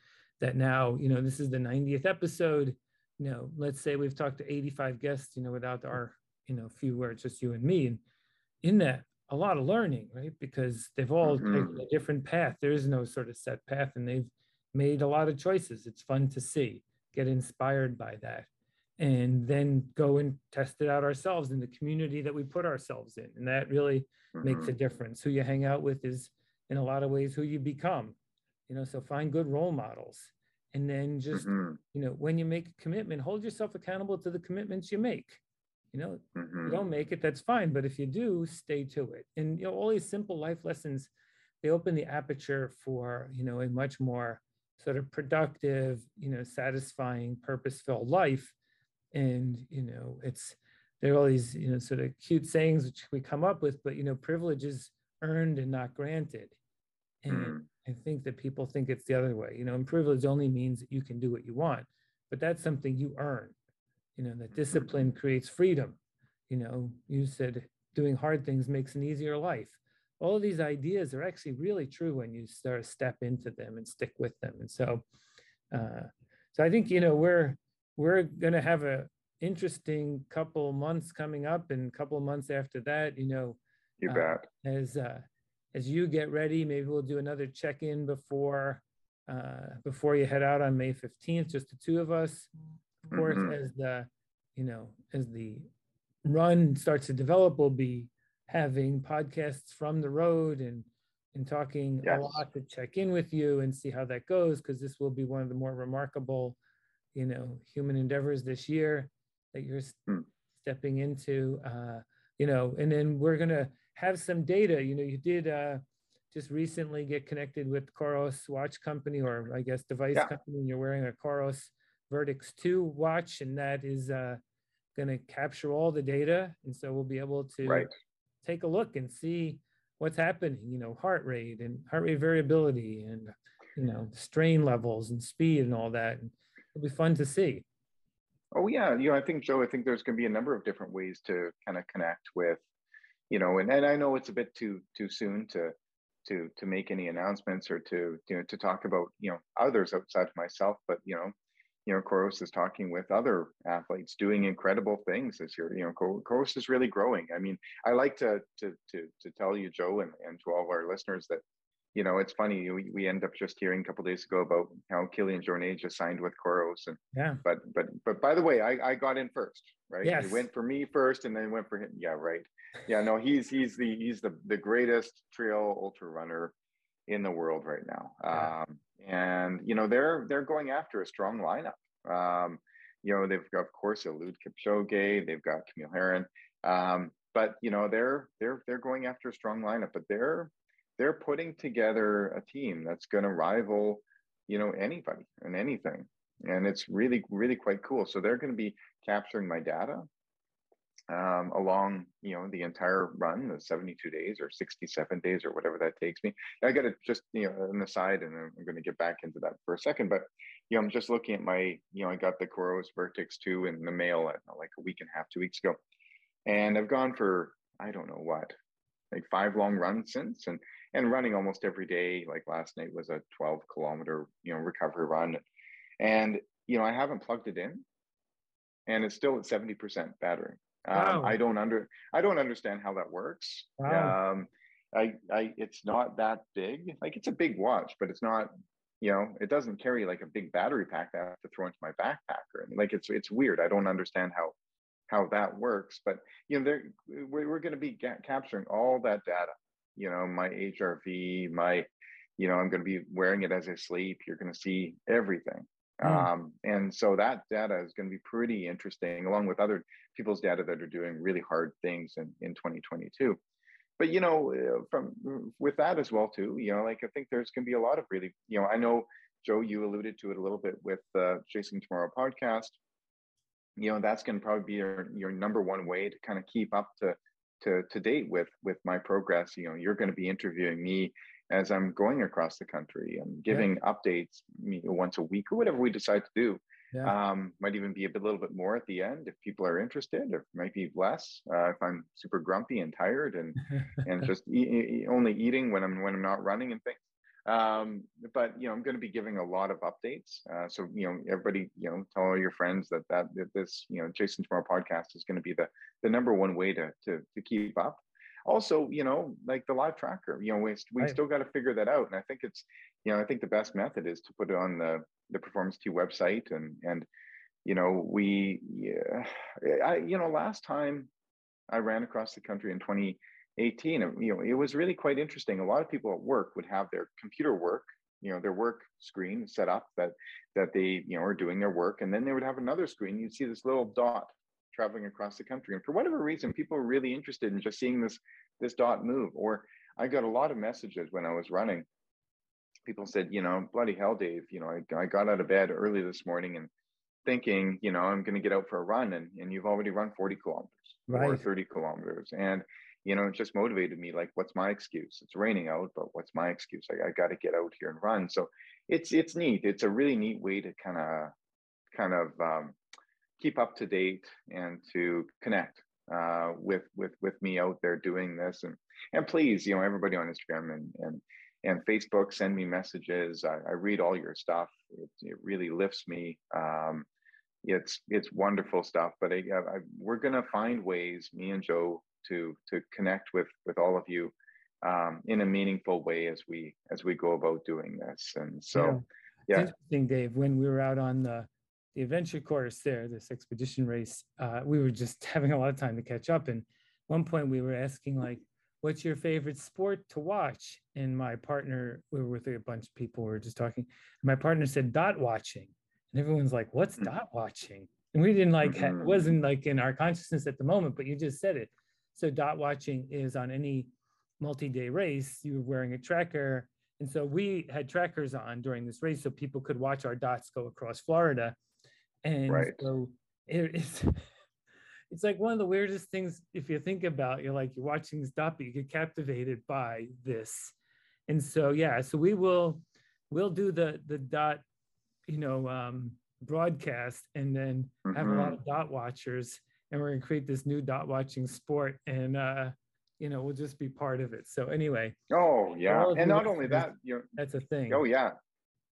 that now, you know, this is the 90th episode. You know, let's say we've talked to 85 guests, you know, without our, you know, few words, just you and me. And in that, a lot of learning, right? Because they've all mm-hmm. taken a different path. There is no sort of set path, and they've made a lot of choices. It's fun to see, get inspired by that, and then go and test it out ourselves in the community that we put ourselves in. And that really mm-hmm. makes a mm-hmm. difference. Who you hang out with is, in a lot of ways, who you become. You know, so find good role models. And then just, mm-hmm. you know, when you make a commitment, hold yourself accountable to the commitments you make you know mm-hmm. you don't make it that's fine but if you do stay to it and you know all these simple life lessons they open the aperture for you know a much more sort of productive you know satisfying purpose-filled life and you know it's there are all these you know sort of cute sayings which we come up with but you know privilege is earned and not granted and mm. i think that people think it's the other way you know and privilege only means that you can do what you want but that's something you earn you know that discipline creates freedom. You know you said doing hard things makes an easier life. All of these ideas are actually really true when you start to step into them and stick with them. And so uh, so i think you know we're we're going to have a interesting couple months coming up and a couple months after that you know you uh, bet. as uh, as you get ready maybe we'll do another check-in before uh, before you head out on may 15th just the two of us of course, mm-hmm. as the you know as the run starts to develop, we'll be having podcasts from the road and and talking yes. a lot to check in with you and see how that goes because this will be one of the more remarkable you know human endeavors this year that you're mm. stepping into uh, you know and then we're gonna have some data you know you did uh, just recently get connected with Coros watch company or I guess device yeah. company and you're wearing a Coros Vertix 2 watch, and that is uh, going to capture all the data. And so we'll be able to right. take a look and see what's happening, you know, heart rate and heart rate variability and, you know, strain levels and speed and all that. And it'll be fun to see. Oh yeah, you know, I think Joe, I think there's going to be a number of different ways to kind of connect with, you know, and, and I know it's a bit too too soon to to to make any announcements or to you know to talk about you know others outside of myself, but you know, you know, Coros is talking with other athletes doing incredible things this year. You know, Coros is really growing. I mean, I like to to to to tell you, Joe, and, and to all of our listeners that, you know, it's funny. We, we end up just hearing a couple days ago about how Kilian Jornet just signed with Coros, and yeah. But but but by the way, I I got in first, right? Yes. It went for me first, and then went for him. Yeah, right. Yeah, no, he's he's the he's the the greatest trail ultra runner in the world right now. Yeah. Um, and you know they're they're going after a strong lineup. Um, you know they've got, of course, Eliud Kipchoge, they've got Camille Herron, um, but you know they're they're they're going after a strong lineup, but they're they're putting together a team that's going to rival you know anybody and anything. And it's really really quite cool. So they're going to be capturing my data um, along you know the entire run the 72 days or 67 days or whatever that takes me. I got to just you know on the side and i'm going to get back into that for a second but you know i'm just looking at my you know i got the Coros Vertix 2 in the mail at like a week and a half two weeks ago. And i've gone for i don't know what like five long runs since and and running almost every day. Like last night was a 12 kilometer you know recovery run. And you know i haven't plugged it in and it's still at 70% battery um, wow. I don't under I don't understand how that works. Wow. Um, I I it's not that big. Like it's a big watch, but it's not. You know, it doesn't carry like a big battery pack that I have to throw into my backpack or. Like it's it's weird. I don't understand how how that works. But you know, we're we're going to be ga- capturing all that data. You know, my HRV, my you know, I'm going to be wearing it as I sleep. You're going to see everything. Mm. Um, and so that data is going to be pretty interesting, along with other people's data that are doing really hard things in, in 2022. But you know, uh, from with that as well too, you know, like I think there's going to be a lot of really, you know, I know Joe, you alluded to it a little bit with the Chasing Tomorrow podcast. You know, that's going to probably be your your number one way to kind of keep up to to to date with with my progress. You know, you're going to be interviewing me as I'm going across the country and giving yeah. updates once a week or whatever we decide to do. Yeah. Um, might even be a bit, little bit more at the end if people are interested, or might be less uh, if I'm super grumpy and tired and and just e- only eating when I'm when I'm not running and things. Um, but you know, I'm going to be giving a lot of updates. Uh, so you know, everybody, you know, tell all your friends that that, that this you know Chasing Tomorrow podcast is going to be the the number one way to to to keep up also you know like the live tracker you know we, we right. still got to figure that out and i think it's you know i think the best method is to put it on the the Performance Tea website and and you know we yeah, eh, i you know last time i ran across the country in 2018 you know it was really quite interesting a lot of people at work would have their computer work you know their work screen set up that that they you know are doing their work and then they would have another screen you'd see this little dot traveling across the country. And for whatever reason, people were really interested in just seeing this this dot move. Or I got a lot of messages when I was running. People said, you know, bloody hell, Dave, you know, I, I got out of bed early this morning and thinking, you know, I'm going to get out for a run and, and you've already run 40 kilometers right. or 30 kilometers. And, you know, it just motivated me like, what's my excuse? It's raining out, but what's my excuse? I, I got to get out here and run. So it's, it's neat. It's a really neat way to kind of, kind of um, keep up to date and to connect uh, with with with me out there doing this. And and please you know everybody on instagram and and and facebook send me messages. I, I read all your stuff. It, it really lifts me. Um, it's it's wonderful stuff. But I, I, we're going to find ways me and joe to to connect with with all of you um, in a meaningful way as we as we go about doing this. And so yeah, yeah. interesting dave when we were out on the the adventure course there, this expedition race, uh, we were just having a lot of time to catch up. And one point we were asking like, what's your favorite sport to watch? And my partner, we were with a bunch of people, we were just talking. my partner said dot watching. And everyone's like, what's mm. dot watching? And we didn't like, it wasn't like in our consciousness at the moment, but you just said it. So dot watching is on any multi-day race, you're wearing a tracker. And so we had trackers on during this race so people could watch our dots go across Florida and right. so it, it's it's like one of the weirdest things if you think about you're like you're watching this dot but you get captivated by this and so yeah so we will we'll do the the dot you know um broadcast and then mm-hmm. have a lot mm-hmm. of dot watchers and we're going to create this new dot watching sport and uh you know we'll just be part of it so anyway oh yeah and not only that you know that's a thing oh yeah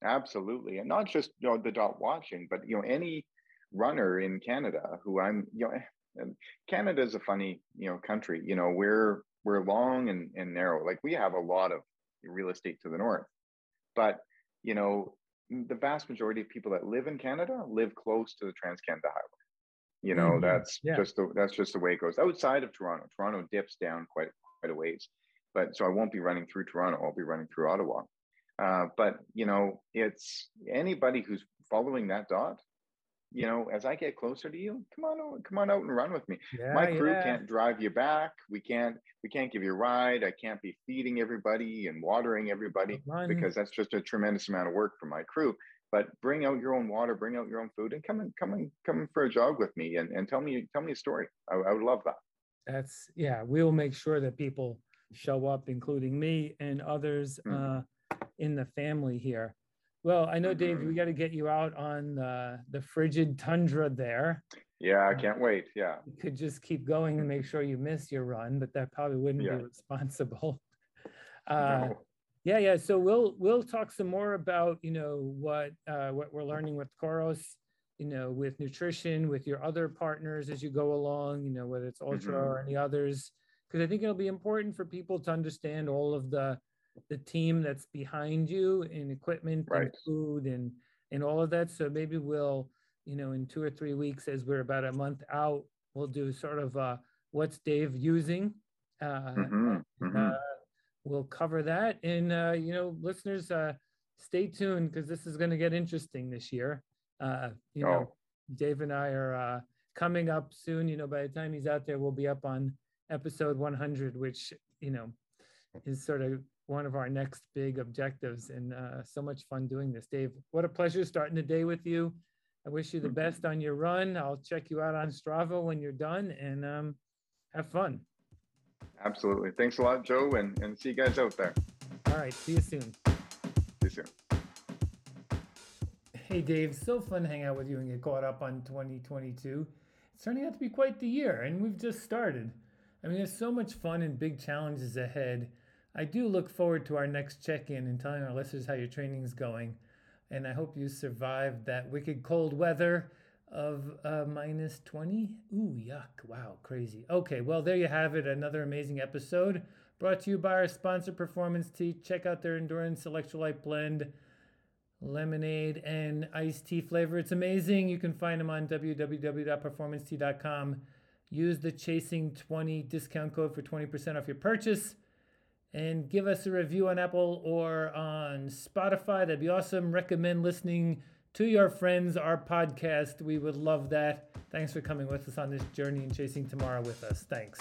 Absolutely, and not just you know the dot watching, but you know any runner in Canada who I'm you know and Canada is a funny you know country. You know we're we're long and, and narrow. Like we have a lot of real estate to the north, but you know the vast majority of people that live in Canada live close to the Trans Canada Highway. You know mm-hmm. that's yeah. just the, that's just the way it goes. Outside of Toronto, Toronto dips down quite quite a ways, but so I won't be running through Toronto. I'll be running through Ottawa. Uh, but you know, it's anybody who's following that dot. You know, as I get closer to you, come on, come on out and run with me. Yeah, My crew yeah. can't drive you back. We can't, we can't give you a ride. I can't be feeding everybody and watering everybody because that's just a tremendous amount of work for my crew. But bring out your own water, bring out your own food, and come and come and come for a jog with me and, and tell me tell me a story. I, I would love that. That's yeah. We'll make sure that people show up, including me and others. Mm-hmm. Uh, in the family here. Well, I know, Dave, we mm-hmm. got to get you out on the, the frigid tundra there. Yeah, I uh, can't wait. Yeah. You could just keep going and make sure you miss your run, but that probably wouldn't yeah. be responsible. Uh, no. Yeah, yeah. So we'll we'll talk some more about you know what uh, what we're learning with Coros, you know, with nutrition, with your other partners as you go along, you know, whether it's Ultra mm-hmm. or any others, because I think it'll be important for people to understand all of the the team that's behind you in equipment right. and food and and all of that. So maybe we'll, you know, in two or three weeks, as we're about a month out, we'll do sort of uh, what's Dave using. Uh, mm-hmm. Mm-hmm. Uh, we'll cover that, and uh, you know, listeners, uh, stay tuned because this is going to get interesting this year. Uh, you oh. know, Dave and I are uh, coming up soon. You know, by the time he's out there, we'll be up on episode 100, which you know is sort of one of our next big objectives and uh, so much fun doing this. Dave, what a pleasure starting the day with you. I wish you the best on your run. I'll check you out on Strava when you're done and um, have fun. Absolutely. Thanks a lot, Joe, and, and see you guys out there. All right. See you soon. See you soon. Hey, Dave, so fun to hang out with you and get caught up on 2022. It's turning out to be quite the year, and we've just started. I mean, there's so much fun and big challenges ahead. I do look forward to our next check in and telling our listeners how your training is going. And I hope you survived that wicked cold weather of uh, minus 20. Ooh, yuck. Wow, crazy. Okay, well, there you have it. Another amazing episode brought to you by our sponsor, Performance Tea. Check out their Endurance Electrolyte Blend, lemonade, and iced tea flavor. It's amazing. You can find them on www.performancetea.com. Use the Chasing 20 discount code for 20% off your purchase and give us a review on Apple or on Spotify. That'd be awesome. Recommend listening to your friends our podcast. We would love that. Thanks for coming with us on this journey and chasing tomorrow with us. Thanks.